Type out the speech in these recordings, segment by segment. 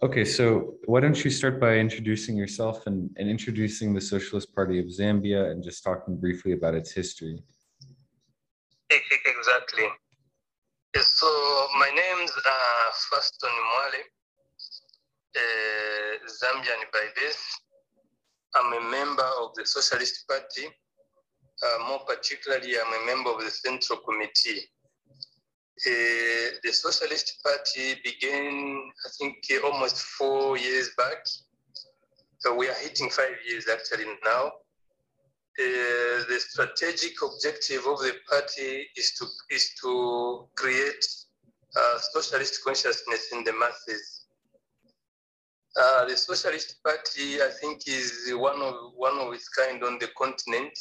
Okay, so why don't you start by introducing yourself and, and introducing the Socialist Party of Zambia and just talking briefly about its history? Exactly. So my name's uh, Faston Mwale, uh, Zambian by birth. I'm a member of the Socialist Party. Uh, more particularly, I'm a member of the Central Committee. Uh, the Socialist Party began, I think, uh, almost four years back. So we are hitting five years actually now. Uh, the strategic objective of the party is to is to create socialist consciousness in the masses. Uh, the Socialist Party, I think, is one of one of its kind on the continent.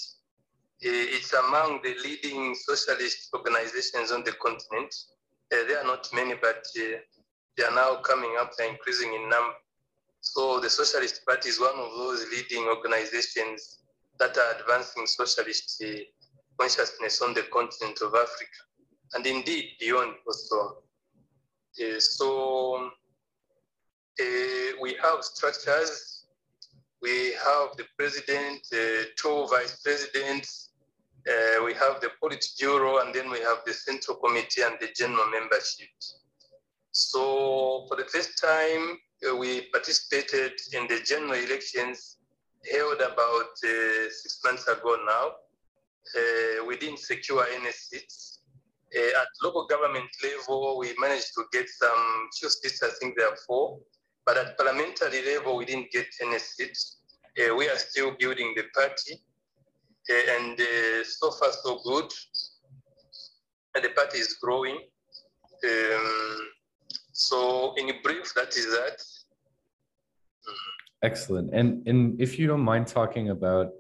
Uh, it's among the leading socialist organizations on the continent. Uh, there are not many, but uh, they are now coming up, they're increasing in number. So the Socialist Party is one of those leading organizations that are advancing socialist consciousness on the continent of Africa, and indeed beyond also. Uh, so uh, we have structures. We have the president, uh, two vice presidents. Uh, we have the Politburo, and then we have the Central Committee and the general membership. So for the first time, uh, we participated in the general elections held about uh, six months ago now. Uh, we didn't secure any seats. at local government level, we managed to get some few seats, I think there are four. But at parliamentary level, we didn't get any seats. Uh, we are still building the party. Uh, and uh, so far, so good. And the party is growing. Um, so, in brief, that is that. Excellent. And, and if you don't mind talking about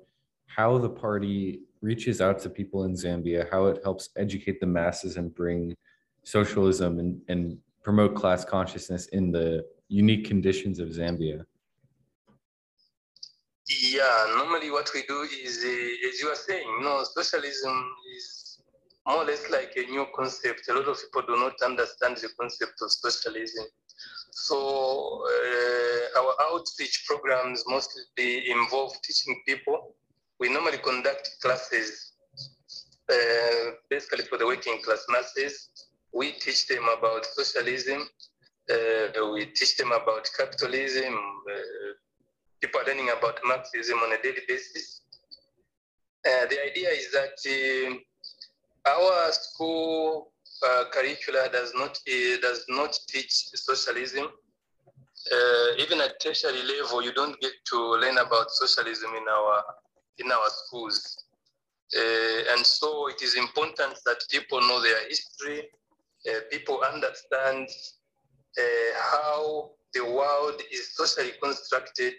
how the party reaches out to people in Zambia, how it helps educate the masses and bring socialism and, and promote class consciousness in the unique conditions of Zambia? Yeah, normally what we do is, uh, as you are saying, you know, socialism is more or less like a new concept. A lot of people do not understand the concept of socialism. So uh, our outreach programs mostly involve teaching people. We normally conduct classes, uh, basically for the working class masses. We teach them about socialism, uh, we teach them about capitalism. Uh, people are learning about Marxism on a daily basis. Uh, the idea is that uh, our school uh, curricula does not uh, does not teach socialism. even at tertiary level, you don't get to learn about socialism in our in our schools. and so it is important that people know their history, people understand how the world is socially constructed,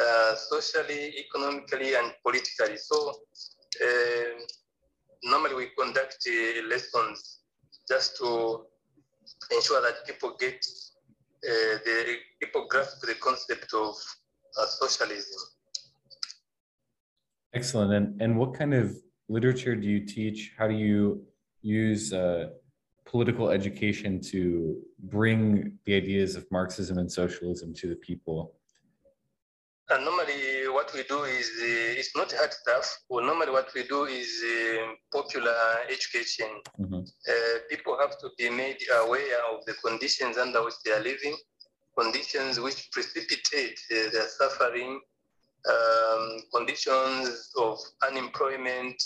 uh, socially, economically, and politically. So uh, normally we conduct lessons just to ensure that people get uh, the people grasp the concept of uh, socialism. Excellent. And and what kind of literature do you teach? How do you use uh, political education to bring the ideas of Marxism and socialism to the people? And normally, what we do is uh, it's not hard stuff. Well, normally, what we do is uh, popular education. Mm-hmm. Uh, people have to be made aware of the conditions under which they are living, conditions which precipitate uh, their suffering, um, conditions of unemployment,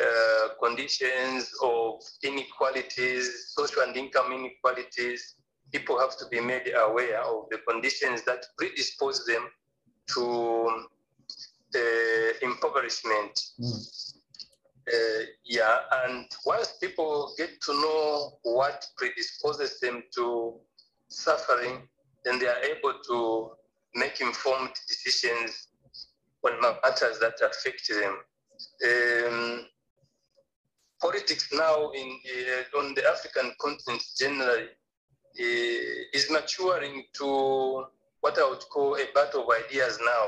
uh, conditions of inequalities, social and income inequalities, people have to be made aware of the conditions that predispose them to uh, impoverishment. Mm. Uh, yeah, and once people get to know what predisposes them to suffering, then they are able to make informed decisions on matters that affect them. Um, politics now in uh, on the African continent generally uh, is maturing to what I would call a battle of ideas now.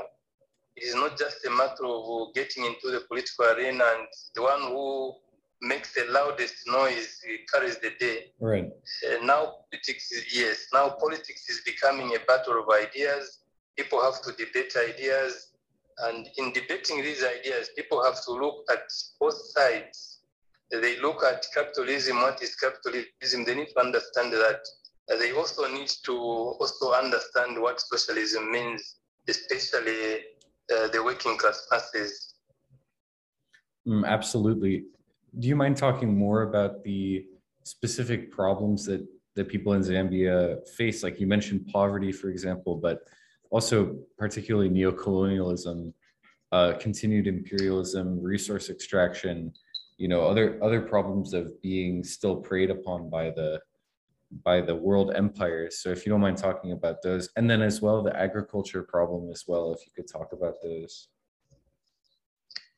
It is not just a matter of getting into the political arena and the one who makes the loudest noise carries the day. Right. Uh, now politics is yes. Now politics is becoming a battle of ideas. People have to debate ideas, and in debating these ideas, people have to look at both sides. They look at capitalism. What is capitalism? They need to understand that. They also need to also understand what socialism means, especially uh, the working class masses. Mm, absolutely. Do you mind talking more about the specific problems that that people in Zambia face? Like you mentioned poverty, for example, but also particularly neocolonialism, uh, continued imperialism, resource extraction, you know, other other problems of being still preyed upon by the by the world empires. So if you don't mind talking about those, and then as well the agriculture problem as well, if you could talk about those.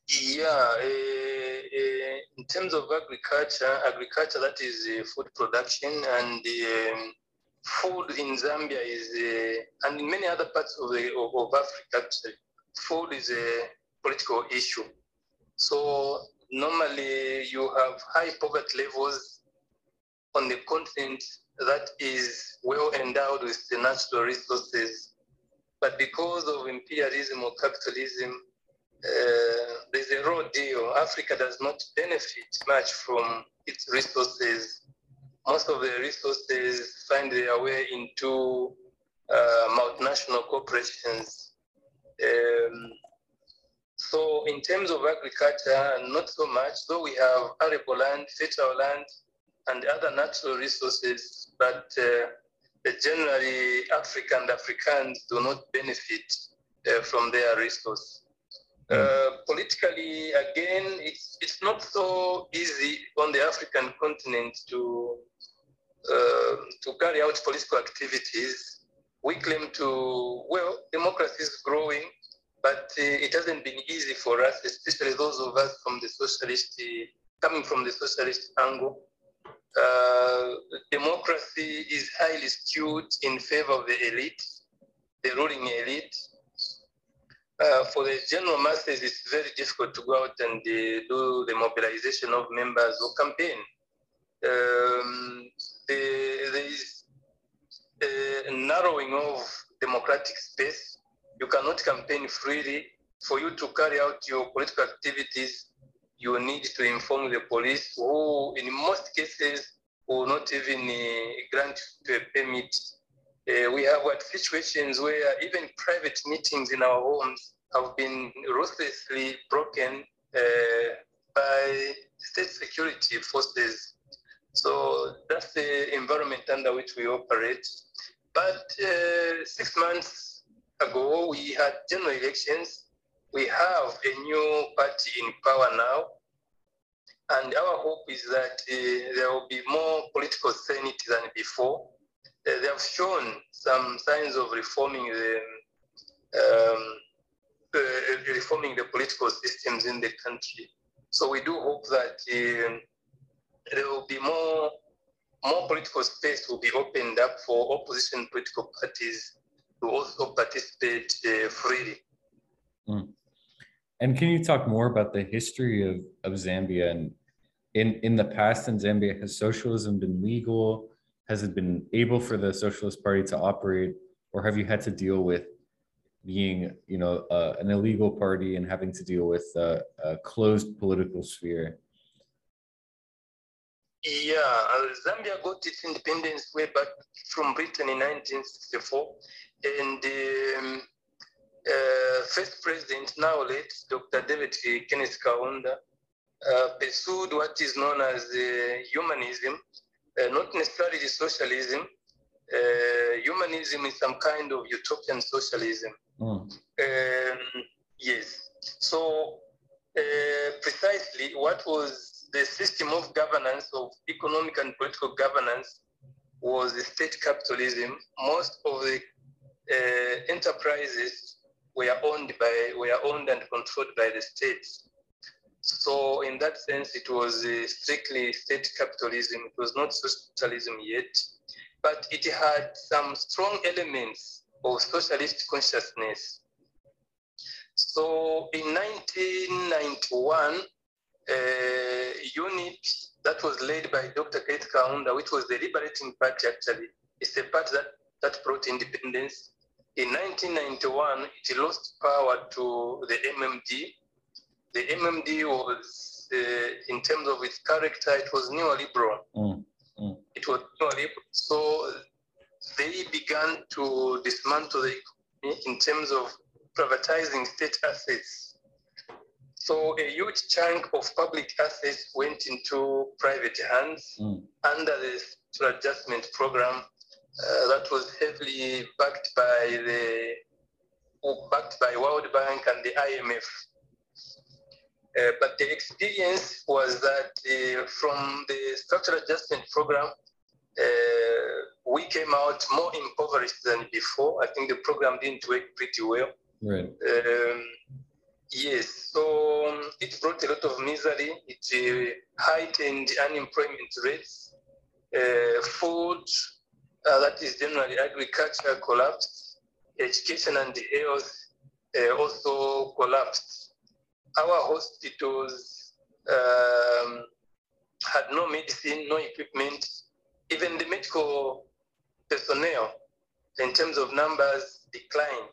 Yeah, uh, uh, in terms of agriculture, agriculture that is uh, food production and um, food in Zambia is, and in many other parts of, the, of, of Africa, food is a political issue. So normally you have high poverty levels on the continent that is well endowed with the natural resources. But because of imperialism or capitalism, uh, there's a raw deal. Africa does not benefit much from its resources. Most of the resources find their way into uh, multinational corporations. Um, so in terms of agriculture, not so much, though we have arable land, fertile land, and other natural resources, but uh, generally African Africans do not benefit uh, from their resource. Uh, politically, again, it's, it's not so easy on the African continent to, uh, to carry out political activities. We claim to, well, democracy is growing, but uh, it hasn't been easy for us, especially those of us from the socialist, coming from the socialist angle. Uh, democracy is highly skewed in favor of the elite, the ruling elite, uh, for the general masses, it's very difficult to go out and uh, do the mobilization of members or campaign. Um, the, there is a narrowing of democratic space. You cannot campaign freely. For you to carry out your political activities, you need to inform the police, who, in most cases, will not even uh, grant you a permit uh, we have had situations where even private meetings in our homes have been ruthlessly broken uh, by state security forces. So that's the environment under which we operate. But uh, six months ago, we had general elections. We have a new party in power now. And our hope is that uh, there will be more political sanity than before they have shown some signs of reforming the um, uh, reforming the political systems in the country. So we do hope that um, there will be more more political space will be opened up for opposition political parties to also participate uh, freely. Mm. And can you talk more about the history of, of Zambia and in, in the past in Zambia, has socialism been legal? has it been able for the Socialist Party to operate, or have you had to deal with being, you know, uh, an illegal party and having to deal with uh, a closed political sphere? Yeah, uh, Zambia got its independence way back from Britain in 1964, and um, uh, first president, now late, Dr. David Kenneth Kaunda, uh, pursued what is known as uh, humanism, uh, not necessarily socialism. Uh, humanism is some kind of utopian socialism. Mm. Um, yes. So uh, precisely what was the system of governance of economic and political governance was the state capitalism. Most of the enterprises were owned by were owned and controlled by the states. So in that sense, it was uh, strictly state capitalism. It was not socialism yet, but it had some strong elements of socialist consciousness. So in 1991, uh, UNIP that was led by Dr. Kenneth Kaunda, which was the Liberating Party actually. It's the party that, that brought independence. In 1991, it lost power to the MMD. The MMD was, uh, in terms of its character, it was neoliberal. Mm, mm. It was neoliberal. So they began to dismantle the economy in terms of privatizing state assets. So a huge chunk of public assets went into private hands Mm. under the adjustment program uh, that was heavily backed by the backed by World Bank and the IMF. Uh, but the experience was that uh, from the structural adjustment program, uh, we came out more impoverished than before. I think the program didn't work pretty well. Right. Um, yes, so um, it brought a lot of misery. It uh, heightened unemployment rates. Uh, food, uh, that is generally agriculture, collapsed. Education and health uh, also collapsed. Our hospitals um, had no medicine, no equipment. Even the medical personnel, in terms of numbers, declined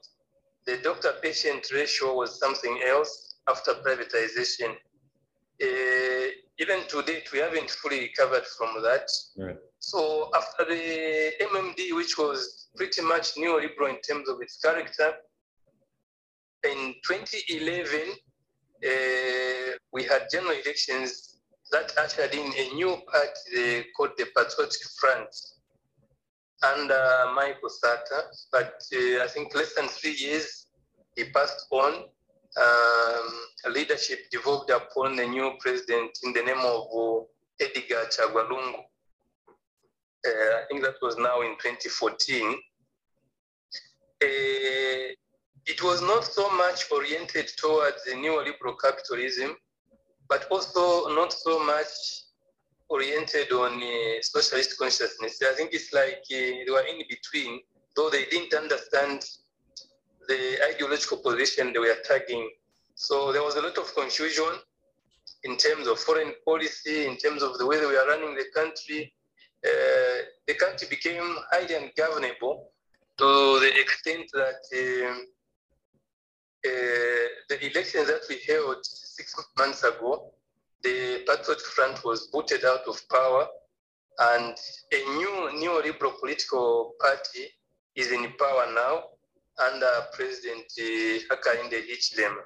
the doctor patient ratio was something else after privatization. Uh, even to date, we haven't fully recovered from that. Right. So after the MMD, which was pretty much neoliberal in terms of its character, in 2011, uh, we had general elections that ushered in a new party called the Patriotic Front under Michael Sata, but uh, I think less than three years he passed on. Um, leadership devolved upon the new president in the name of Edgar Chagwa Lungu. Uh, I think that was now in 2014. Uh, it was not so much oriented towards the neoliberal capitalism, but also not so much oriented on uh, socialist consciousness. I think it's like uh, they were in between, though they didn't understand the ideological position they were tagging. So there was a lot of confusion in terms of foreign policy, in terms of the way they were running the country. Uh, the country became highly ungovernable to the extent that um, uh, the elections that we held six months ago, the Patriot Front was booted out of power, and a new neoliberal political party is in power now under President uh, Hakainde Hichilema.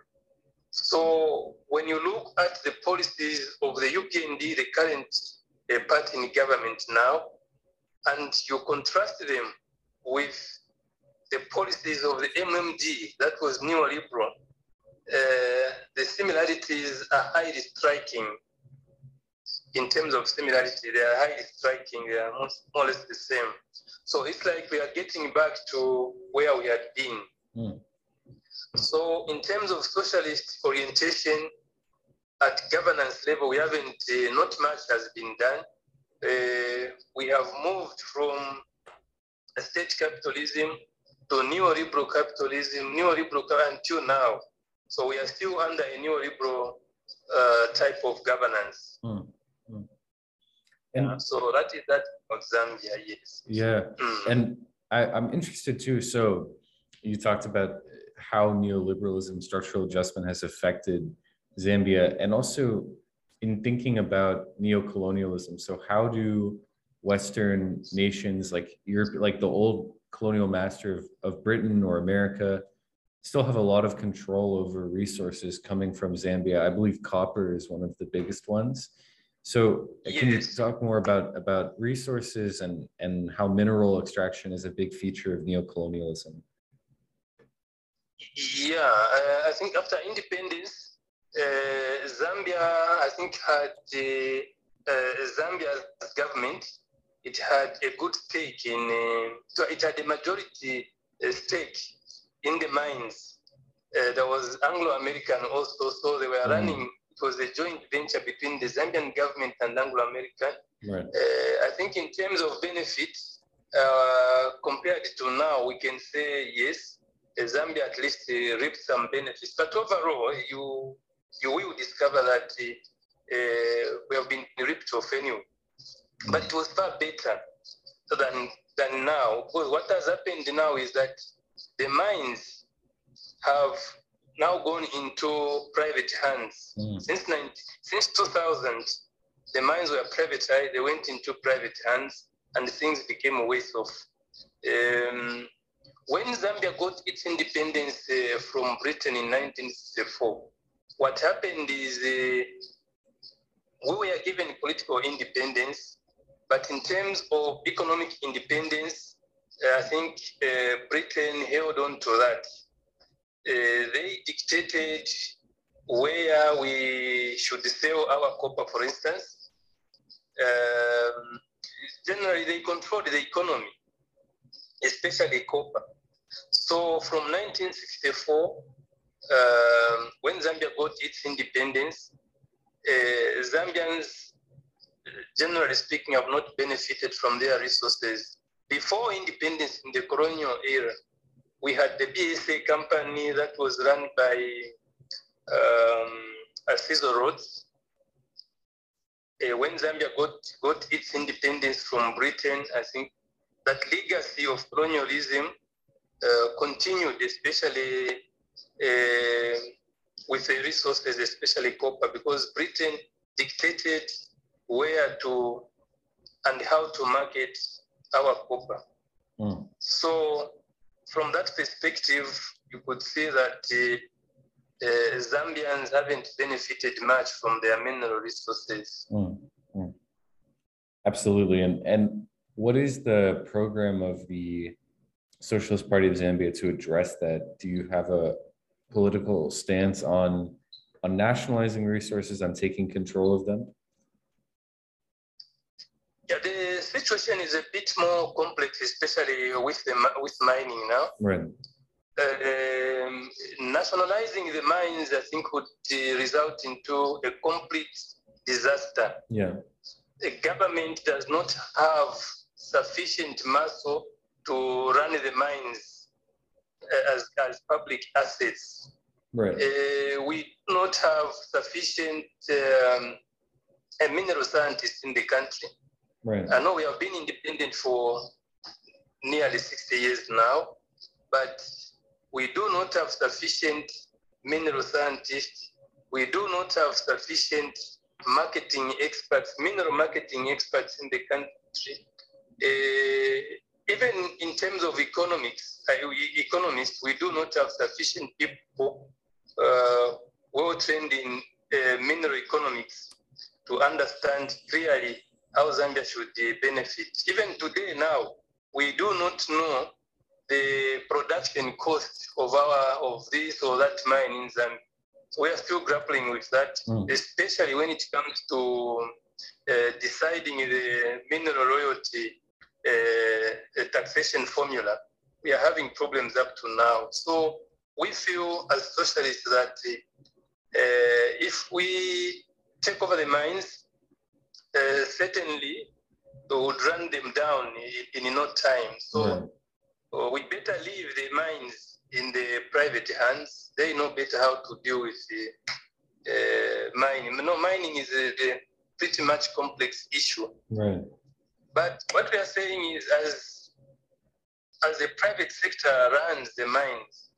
So when you look at the policies of the UPND, the current uh, party in government now, and you contrast them with the policies of the MMD that was neoliberal, uh, the similarities are highly striking. In terms of similarity, they are highly striking. They are most, more or less the same. So it's like we are getting back to where we had been. Mm. So in terms of socialist orientation at governance level, we haven't, uh, not much has been done. Uh, we have moved from state capitalism to neoliberal capitalism, neoliberal until now. So we are still under a neoliberal uh, type of governance. Mm. Mm. Yeah, And so that is that of Zambia, yes. yeah, Mm. and I, I'm interested too. So you talked about how neoliberalism, structural adjustment has affected Zambia, and also in thinking about neocolonialism. So how do Western nations like Europe, like the old colonial master of, of Britain or America, still have a lot of control over resources coming from Zambia? I believe copper is one of the biggest ones. So can you talk more about about resources and and how mineral extraction is a big feature of neocolonialism? Yeah, I think after independence, Zambia, I think, had the uh, Zambia's government, it had a good stake in, uh, so it had a majority uh, stake in the mines. Uh, there was Anglo-American also, so they were Mhm. running, it was a joint venture between the Zambian government and Anglo-American. Right. Uh, I think in terms of benefits, uh, compared to now, we can say yes, uh, Zambia at least uh, reaped some benefits. But overall, you you will discover that uh, we have been ripped off anyway. But it was far better than than now. Because what has happened now is that the mines have now gone into private hands. Mm. Since 90, since 2000, the mines were privatized. They went into private hands, and things became a waste of. Um, when Zambia got its independence uh, from Britain in 1964, what happened is uh, we were given political independence, but in terms of economic independence, I think uh, Britain held on to that. Uh, they dictated where we should sell our copper, for instance. Um, generally, they controlled the economy, especially copper. So from 1964, um, when Zambia got its independence, uh, Zambians, generally speaking, have not benefited from their resources. Before independence in the colonial era, we had the BSA company that was run by um, Cecil Rhodes. Uh, when Zambia got, got its independence from Britain, I think that legacy of colonialism uh, continued, especially uh, with the resources, especially copper, because Britain dictated where to and how to market our copper. Mm. So, from that perspective, you could see that uh, uh, Zambians haven't benefited much from their mineral resources. Mm, mm. Absolutely. And and what is the program of the Socialist Party of Zambia to address that? Do you have a political stance on on nationalizing resources, on taking control of them? Yeah, the situation is a bit more complex, especially with the with mining now. Right. um, nationalizing the mines, I think, would uh, result into a complete disaster. Yeah. The government does not have sufficient muscle to run the mines uh, as, as public assets. Right. Uh, we do not have sufficient um, mineral scientists in the country. Right. I know we have been independent for nearly 60 years now, but we do not have sufficient mineral scientists. We do not have sufficient marketing experts, mineral marketing experts in the country. Uh, even in terms of economics, uh, we- economists, we do not have sufficient people uh, well trained in uh, mineral economics to understand clearly how Zambia should uh, benefit. Even today now, we do not know the production cost of our of this or that mine in Zambia. We are still grappling with that, Mm. especially when it comes to uh, deciding the mineral royalty uh, uh, taxation formula. We are having problems up to now. So we feel as socialists that uh, if we take over the mines, uh, certainly we would run them down in, in no time. So uh, we better leave the mines in the private hands. They know better how to deal with the uh, mining. No, mining is a, a pretty much complex issue. Right. But what we are saying is, as as the private sector runs the mines,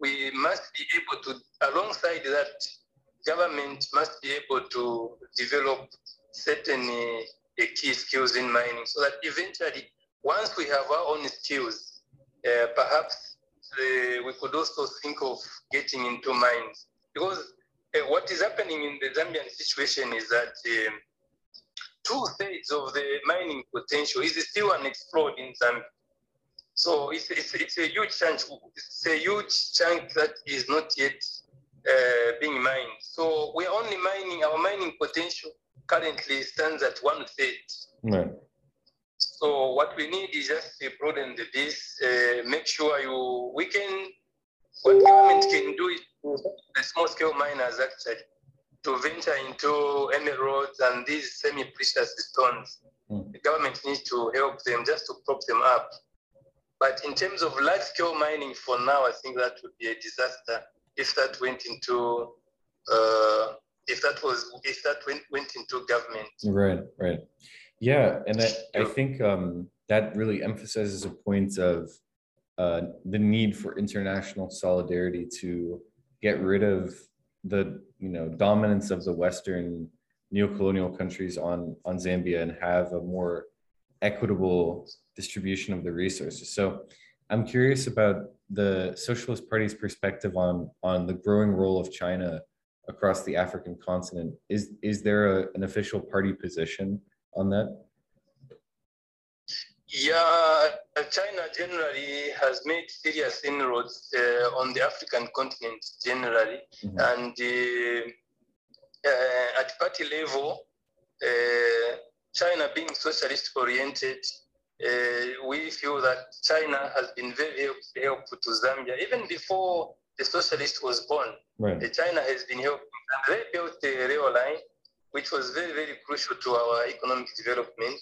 we must be able to, alongside that, government must be able to develop certain uh, key skills in mining, so that eventually, once we have our own skills, uh, perhaps uh, we could also think of getting into mines. Because uh, what is happening in the Zambian situation is that. Um, two thirds of the mining potential is still unexplored in Zambia. So it's, it's, it's a huge chunk. It's a huge chunk that is not yet uh, being mined. So we're only mining our mining potential currently stands at one third. Right. So what we need is just to broaden the base, uh, make sure you we can what government can do is the small scale miners actually to venture into emeralds and these semi-precious stones. Mm. The government needs to help them just to prop them up. But in terms of large scale mining for now, I think that would be a disaster if that went into uh, if that was if that went, went into government. Right, right. Yeah, and I, I think um, that really emphasizes a point of uh, the need for international solidarity to get rid of the you know dominance of the Western neocolonial countries on on Zambia and have a more equitable distribution of the resources. So I'm curious about the Socialist Party's perspective on on the growing role of China across the African continent. Is is there a, an official party position on that? Yeah, China generally has made serious inroads uh, on the African continent generally, mm-hmm. and uh, uh, at party level, uh, China being socialist oriented, uh, we feel that China has been very helpful to Zambia even before the socialist was born. Right. China has been helping, and they built the rail line, which was very very crucial to our economic development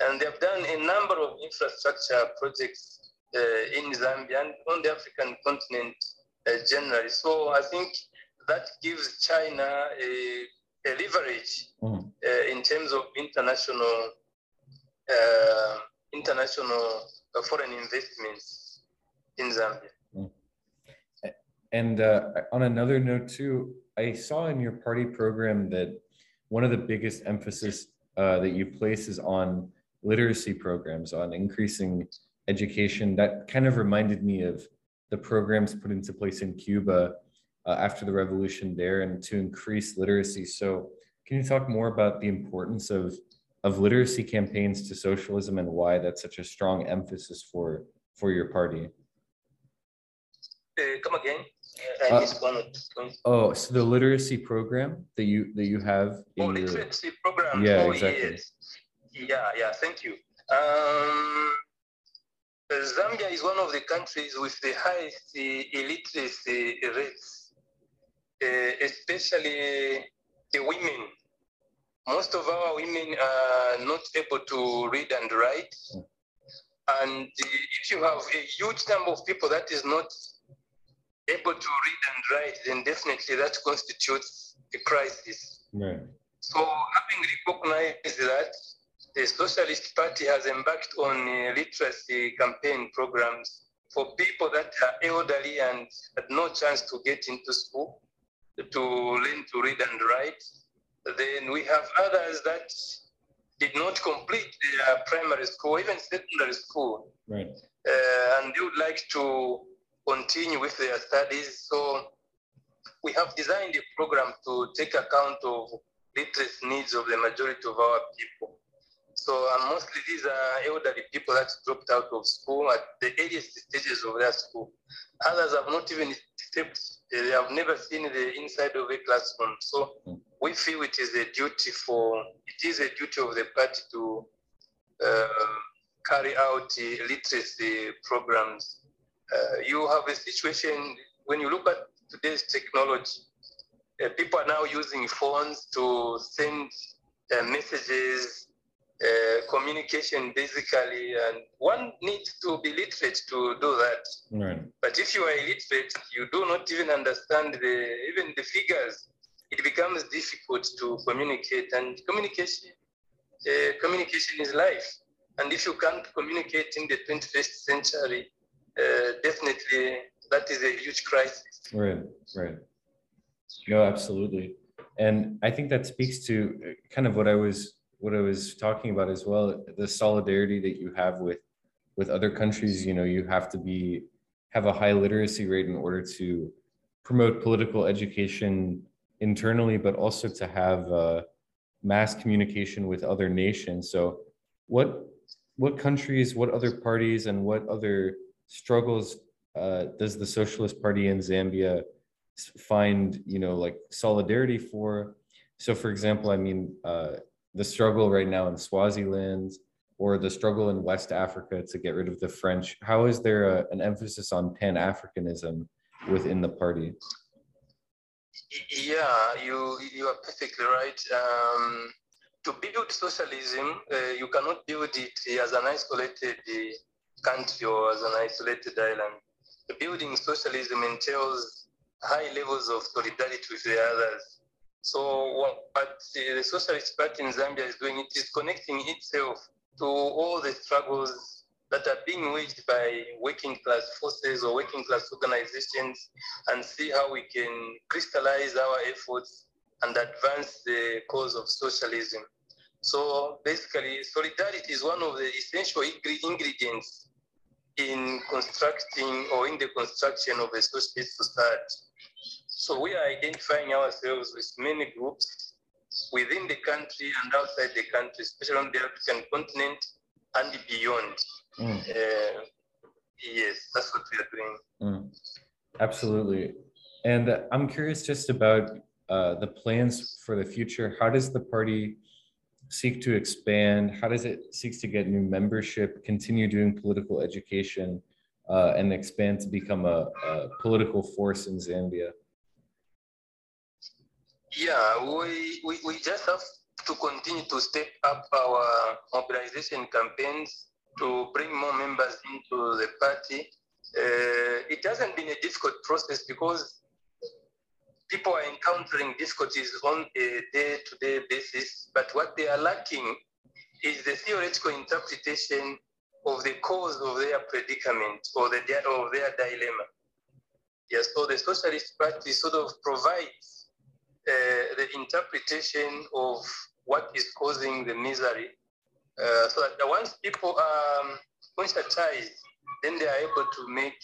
and they've done a number of infrastructure projects uh, in Zambia and on the African continent uh, generally. So I think that gives China a, a leverage mm. uh, in terms of international uh, international uh, foreign investments in Zambia. Mm. And uh, on another note too, I saw in your party program that one of the biggest emphasis that you place is on literacy programs on increasing education that kind of reminded me of the programs put into place in Cuba uh, after the revolution there and to increase literacy. So can you talk more about the importance of of literacy campaigns to socialism and why that's such a strong emphasis for for your party? Uh, come again. Uh, oh, so the literacy program that you that you have in oh, your, literacy program. Yeah, oh, exactly. Yes. Yeah, yeah, thank you. Um, Zambia is one of the countries with the highest illiteracy rates, uh, especially the women. Most of our women are not able to read and write. And if you have a huge number of people that is not able to read and write, then definitely that constitutes a crisis. Right. So having recognized that, the Socialist Party has embarked on literacy campaign programs for people that are elderly and had no chance to get into school to learn to read and write. Then we have others that did not complete their primary school, even secondary school. Right. Uh, and they would like to continue with their studies. So we have designed a program to take account of literacy needs of the majority of our people. So mostly these are elderly people that dropped out of school at the earliest stages of their school. Others have not even stepped, they have never seen the inside of a classroom. So we feel it is a duty for, it is a duty of the party to uh, carry out uh, literacy programs. Uh, you have a situation, when you look at today's technology, uh, people are now using phones to send uh, messages uh, communication basically, and one needs to be literate to do that. Right. But if you are illiterate, you do not even understand the even the figures. It becomes difficult to communicate, and communication uh, communication is life. And if you can't communicate in the 21st century, uh, definitely that is a huge crisis. Right, right. No, absolutely. And I think that speaks to uh, kind of what I was what I was talking about as well, the solidarity that you have with with other countries, you know, you have to be have a high literacy rate in order to promote political education internally, but also to have uh, mass communication with other nations. So, what what countries, what other parties, and what other struggles uh, does the Socialist Party in Zambia find, you know, like solidarity for? So, for example, I mean, uh, the struggle right now in Swaziland or the struggle in West Africa to get rid of the French? How is there a, an emphasis on Pan Africanism within the party? Yeah, you you are perfectly right. Um, to build socialism, uh, you cannot build it as an isolated country or as an isolated island. Building socialism entails high levels of solidarity with the others So what, what the Socialist Party in Zambia is doing, it is connecting itself to all the struggles that are being waged by working class forces or working class organizations and see how we can crystallize our efforts and advance the cause of socialism. So basically, solidarity is one of the essential ingredients in constructing or in the construction of a socialist society. So we are identifying ourselves with many groups within the country and outside the country, especially on the African continent and beyond. Mm. Uh, yes, that's what we are doing. Mm. Absolutely. And I'm curious just about uh, the plans for the future. How does the party seek to expand? How does it seek to get new membership, continue doing political education, uh, and expand to become a, a, political force in Zambia? Yeah, we, we, we just have to continue to step up our mobilization campaigns to bring more members into the party. Uh, it hasn't been a difficult process because people are encountering difficulties on a day-to-day basis, but what they are lacking is the theoretical interpretation of the cause of their predicament or the of their dilemma. Yes, so the Socialist Party sort of provides the interpretation of what is causing the misery, uh, so that once people are um, conscientized, then they are able to make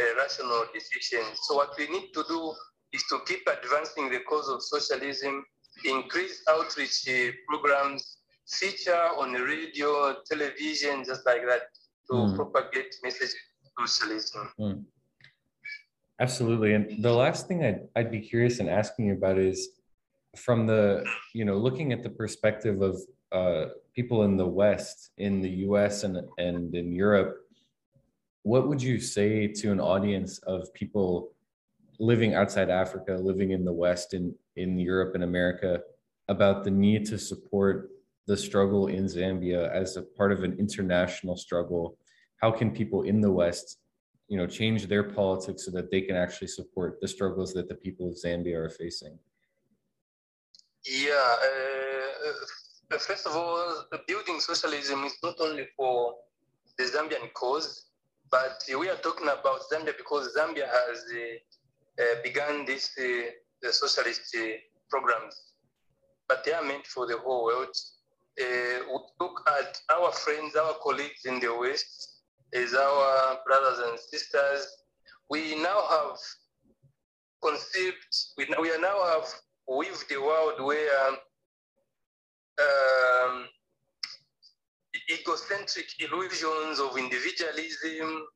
a rational decision. So what we need to do is to keep advancing the cause of socialism, increase outreach uh, programs, feature on the radio, television, just like that, to mm. propagate messages of socialism. Mm. Absolutely. And the last thing I'd, I'd be curious in asking you about is from the, you know, looking at the perspective of uh, people in the West, in the US and, and in Europe, what would you say to an audience of people living outside Africa, living in the West, in, in Europe and America, about the need to support the struggle in Zambia as a part of an international struggle? How can people in the West, you know, change their politics so that they can actually support the struggles that the people of Zambia are facing? Yeah, uh, first of all, building socialism is not only for the Zambian cause, but we are talking about Zambia because Zambia has uh, uh, these uh, socialist uh, programs, but they are meant for the whole world. we look at our friends, our colleagues in the West, as our brothers and sisters. We now have conceived, we, we now have weaved the world where um, egocentric illusions of individualism,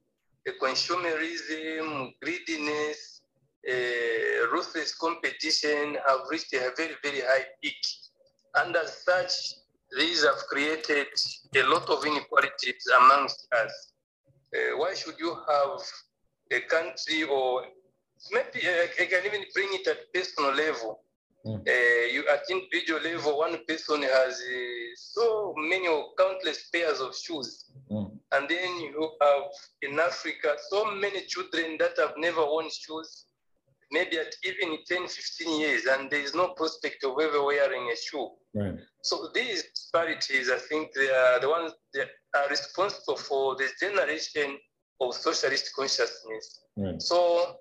consumerism, greediness, uh, ruthless competition have reached a very, very high peak. And as such, these have created a lot of inequalities amongst us. Uh, why should you have a country or maybe uh, I can even bring it at personal level. Mm. Uh, you at individual level, one person has uh, so many or countless pairs of shoes, mm. and then you have in Africa so many children that have never worn shoes, maybe at even 10, 15 years, and there is no prospect of ever wearing a shoe. Right. So these disparities, I think they are the ones that are responsible for the generation of socialist consciousness. Right. So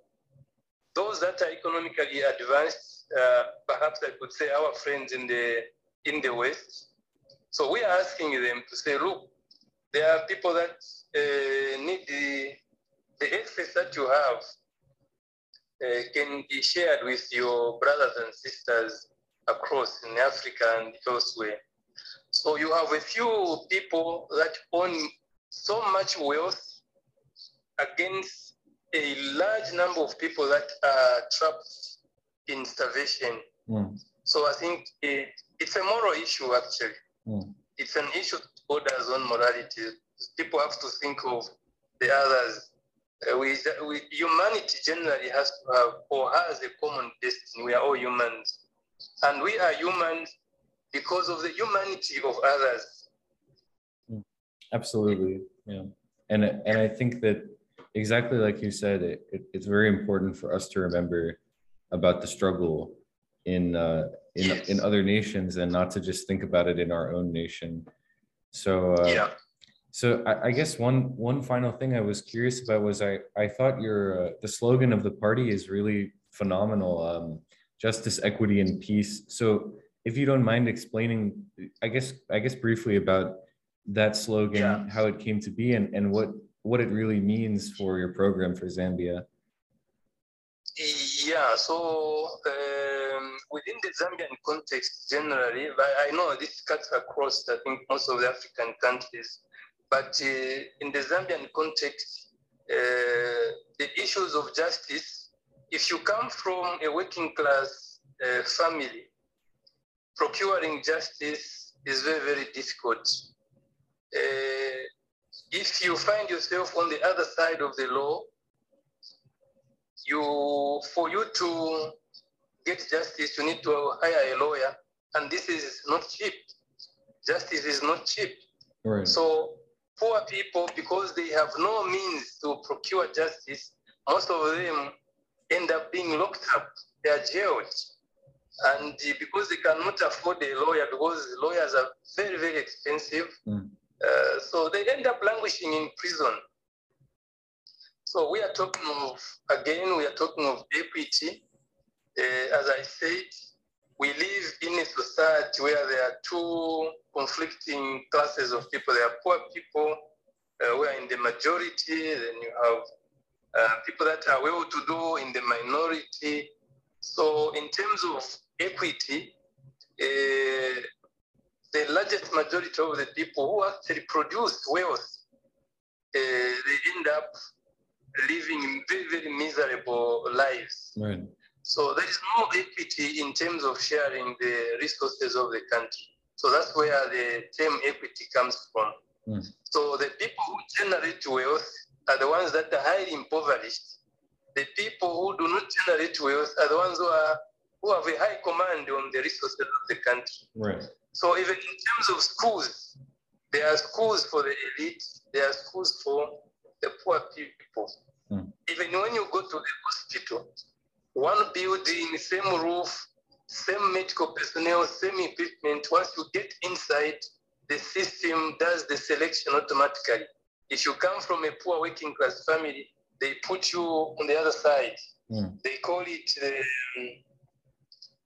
those that are economically advanced, uh, perhaps I could say our friends in the in the West. So we are asking them to say, look, there are people that uh, need the the access that you have uh, can be shared with your brothers and sisters across in Africa and elsewhere. So you have a few people that own so much wealth against a large number of people that are trapped in starvation. Mm. So I think it, it's a moral issue actually. Mm. It's an issue that borders on morality. People have to think of the others uh, we, we, humanity generally has to have or has a common destiny. We are all humans. And we are humans because of the humanity of others. Hmm. Absolutely. Yeah. And, and I think that exactly like you said, it, it, it's very important for us to remember about the struggle in uh, in Yes. in other nations and not to just think about it in our own nation. So uh, yeah. So I, I guess one one final thing I was curious about was I I thought your uh, the slogan of the party is really phenomenal. Um, justice, equity, and peace. So if you don't mind explaining, I guess I guess briefly about that slogan, Yeah. how it came to be, and and what what it really means for your program for Zambia. Yeah, so um, within the Zambian context generally, but I know this cuts across, I think, most of the African countries. But uh, in the Zambian context, uh, the issues of justice, if you come from a working class uh, family, procuring justice is very, very difficult. Uh, if you find yourself on the other side of the law, you for you to get justice, you need to hire a lawyer, and this is not cheap. Justice is not cheap. Right. So poor people, because they have no means to procure justice, most of them end up being locked up. They are jailed. And because they cannot afford a lawyer, because lawyers are very, very expensive, Mm. uh, so they end up languishing in prison. So we are talking of, again, we are talking of equity. Uh, as I said, we live in a society where there are two conflicting classes of people. There are poor people uh, who are in the majority, then you have uh, people that are well to do in the minority. So, in terms of equity, uh, the largest majority of the people who actually produce wealth, uh, they end up living very, very miserable lives. Right. So there is no equity in terms of sharing the resources of the country. So that's where the term equity comes from. Mm. So the people who generate wealth are the ones that are highly impoverished. The people who do not generate wealth are the ones who are who have a high command on the resources of the country. Right. So even in terms of schools, there are schools for the elite, there are schools for the poor people. Mm. Even when you go to the hospital, one building, same roof, same medical personnel, same equipment. Once you get inside, the system does the selection automatically. If you come from a poor working class family, they put you on the other side. Mm. They call it um,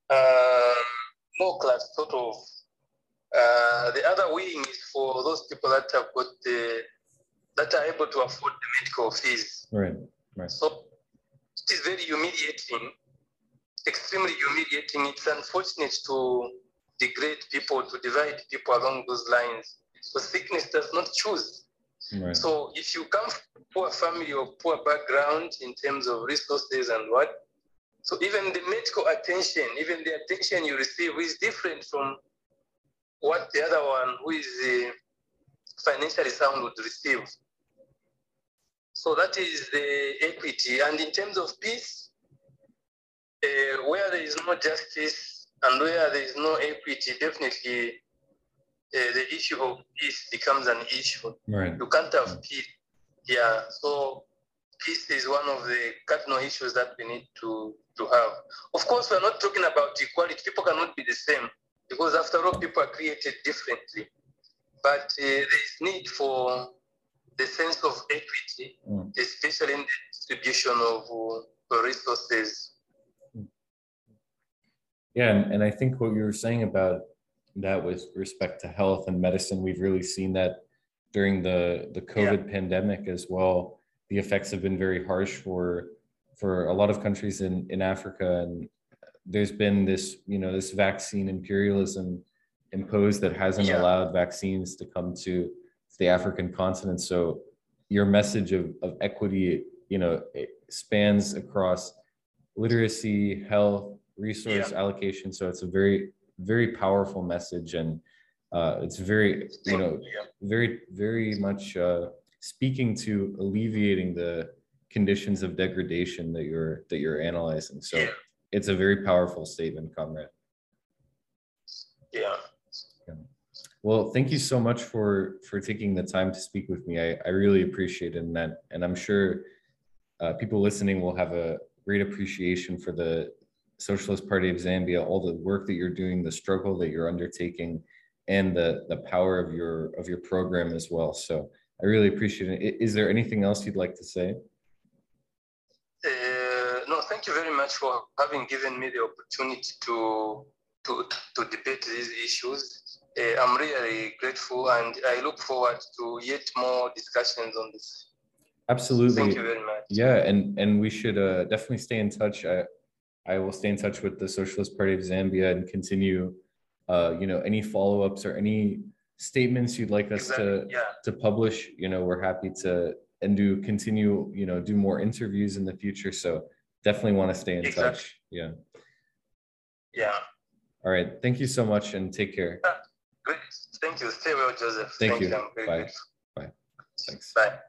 uh, low class, sort of. Uh, the other wing is for those people that have got the that are able to afford the medical fees. Right. Right. So it is very humiliating, extremely humiliating. It's unfortunate to degrade people, to divide people along those lines. So sickness does not choose. Right. So if you come from a poor family or poor background in terms of resources and what, so even the medical attention, even the attention you receive is different from what the other one who is uh, financially sound would receive. So that is the equity. And in terms of peace, uh, where there is no justice and where there is no equity, definitely uh, the issue of peace becomes an issue. Right. You can't have peace. Yeah. So peace is one of the cardinal issues that we need to, to have. Of course, we're not talking about equality. People cannot be the same because after all, people are created differently. But uh, there is need for the sense of equity, Mm. especially in the distribution of uh, resources. Yeah, and, and I think what you were saying about that with respect to health and medicine, we've really seen that during the the COVID pandemic as well. The effects have been very harsh for for a lot of countries in in Africa, and there's been this you know this vaccine imperialism imposed that hasn't Yeah. allowed vaccines to come to the African continent. So your message of of equity, you know, it spans across literacy, health, resource allocation. So it's a very, very powerful message, and uh, it's very, you know, Yeah. very, very much uh, speaking to alleviating the conditions of degradation that you're that you're analyzing. So Yeah. it's a very powerful statement, comrade. yeah. Well, thank you so much for for taking the time to speak with me. I, I really appreciate it, and that, and I'm sure uh, people listening will have a great appreciation for the Socialist Party of Zambia, all the work that you're doing, the struggle that you're undertaking, and the the power of your of your program as well. So I really appreciate it. Is there anything else you'd like to say? Uh, no, thank you very much for having given me the opportunity to to to debate these issues. Uh, I'm really grateful, and I look forward to yet more discussions on this. Absolutely. Thank you very much. Yeah, and and we should uh, definitely stay in touch. I I will stay in touch with the Socialist Party of Zambia and continue. Uh, you know, any follow ups or any statements you'd like us Exactly. to Yeah. to publish. You know, we're happy to and do continue. You know, do more interviews in the future. So definitely want to stay in Exactly. touch. Yeah. Yeah. All right. Thank you so much and take care. Great. Thank you. Stay well, Joseph. Thank you. I'm Bye. Bye. Thanks. Bye.